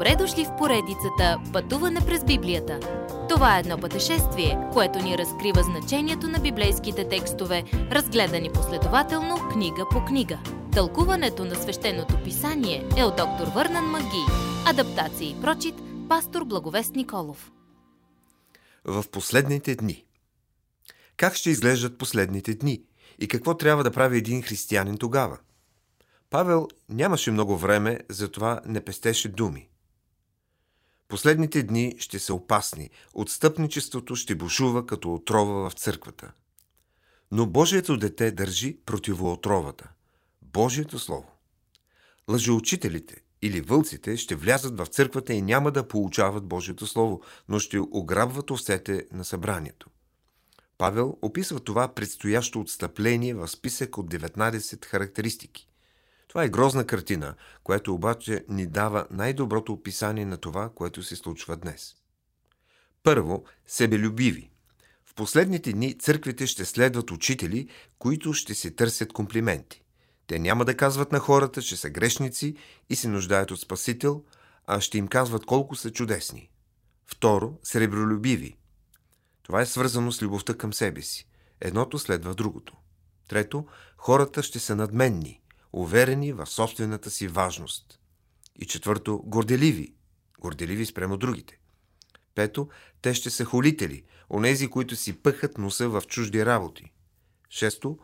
Добре дошли в поредицата Пътуване през Библията. Това е едно пътешествие, което ни разкрива значението на библейските текстове, разгледани последователно книга по книга. Тълкуването на свещеното писание е от доктор Върнан Маги. Адаптация и прочит, пастор Благовест Николов. В последните дни. Как ще изглеждат последните дни? И какво трябва да прави един християнин тогава? Павел нямаше много време, затова не пестеше думи. Последните дни ще са опасни, отстъпничеството ще бушува като отрова в църквата. Но Божието дете държи противоотровата – Божието Слово. Лъжеучителите или вълците ще влязат в църквата и няма да получават Божието Слово, но ще ограбват овцете на събранието. Павел описва това предстоящо отстъпление в списък от 19 характеристики. Това е грозна картина, която обаче ни дава най-доброто описание на това, което се случва днес. Първо, себелюбиви. В последните дни църквите ще следват учители, които ще се търсят комплименти. Те няма да казват на хората, че са грешници и се нуждаят от Спасител, а ще им казват колко са чудесни. Второ, сребролюбиви. Това е свързано с любовта към себе си. Едното следва другото. Трето, хората ще са надменни, уверени в собствената си важност. И четвърто, горделиви. Горделиви спрямо другите. Пето, те ще са холители, онези, които си пъхат носа в чужди работи. Шесто,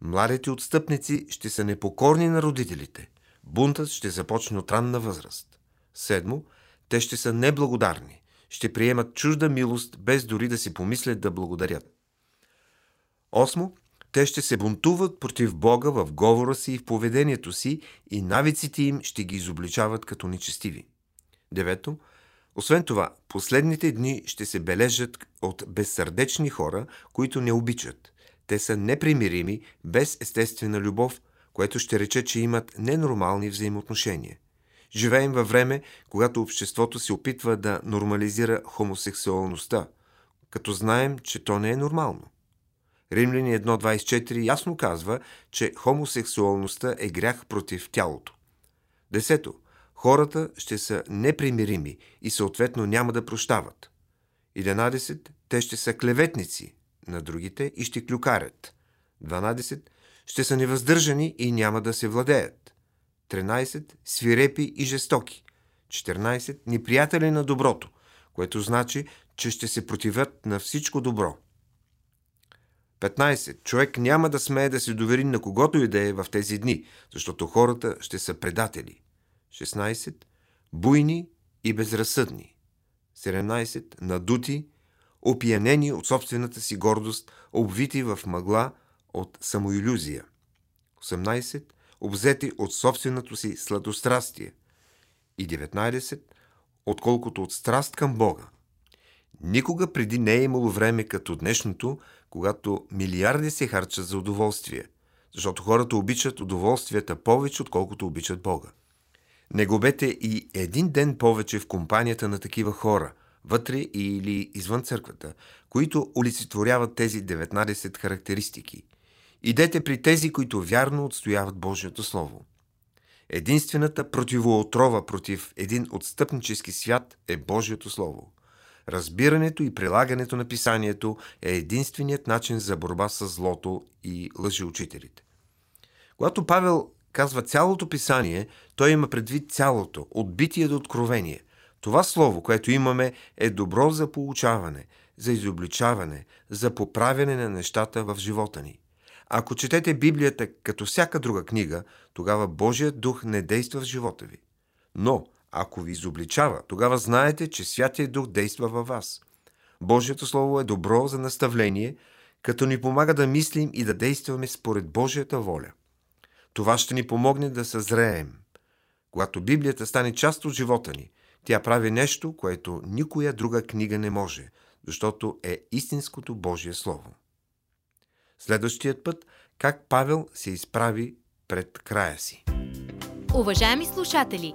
младите отстъпници ще са непокорни на родителите. Бунтът ще започне от ранна възраст. Седмо, те ще са неблагодарни. Ще приемат чужда милост, без дори да си помислят да благодарят. Осмо, те ще се бунтуват против Бога в говора си и в поведението си и навиците им ще ги изобличават като нечестиви. Девето, освен това, последните дни ще се бележат от безсърдечни хора, които не обичат. Те са непримирими, без естествена любов, което ще рече, че имат ненормални взаимоотношения. Живеем във време, когато обществото се опитва да нормализира хомосексуалността, като знаем, че то не е нормално. Римляни 1.24 ясно казва, че хомосексуалността е грях против тялото. Десето. Хората ще са непримирими и съответно няма да прощават. 11. Те ще са клеветници на другите и ще клюкарят. 12. Ще са невъздържани и няма да се владеят. 13. Свирепи и жестоки. 14. Неприятели на доброто, което значи, че ще се противят на всичко добро. 15. Човек няма да смее да се довери на когото и да е в тези дни, защото хората ще са предатели. 16. Буйни и безразсъдни. 17. Надути, опиянени от собствената си гордост, обвити в мъгла от самоилюзия. 18. Обзети от собственото си сладострастие. И 19. Отколкото от страст към Бога. Никога преди не е имало време като днешното, когато милиарди се харчат за удоволствие, защото хората обичат удоволствията повече, отколкото обичат Бога. Не губете и един ден повече в компанията на такива хора, вътре или извън църквата, които олицетворяват тези 19 характеристики. Идете при тези, които вярно отстояват Божието Слово. Единствената противоотрова против един отстъпнически свят е Божието Слово. Разбирането и прилагането на писанието е единственият начин за борба с злото и лъжеучителите. Когато Павел казва цялото писание, той има предвид цялото, от битие до откровение. Това слово, което имаме, е добро за получаване, за изобличаване, за поправяне на нещата в живота ни. Ако четете Библията като всяка друга книга, тогава Божият дух не действа в живота ви. Но, ако ви изобличава, тогава знаете, че Святия Дух действа във вас. Божието Слово е добро за наставление, като ни помага да мислим и да действаме според Божията воля. Това ще ни помогне да съзреем. Когато Библията стане част от живота ни, тя прави нещо, което никоя друга книга не може, защото е истинското Божие Слово. Следващият път, как Павел се изправи пред края си. Уважаеми слушатели,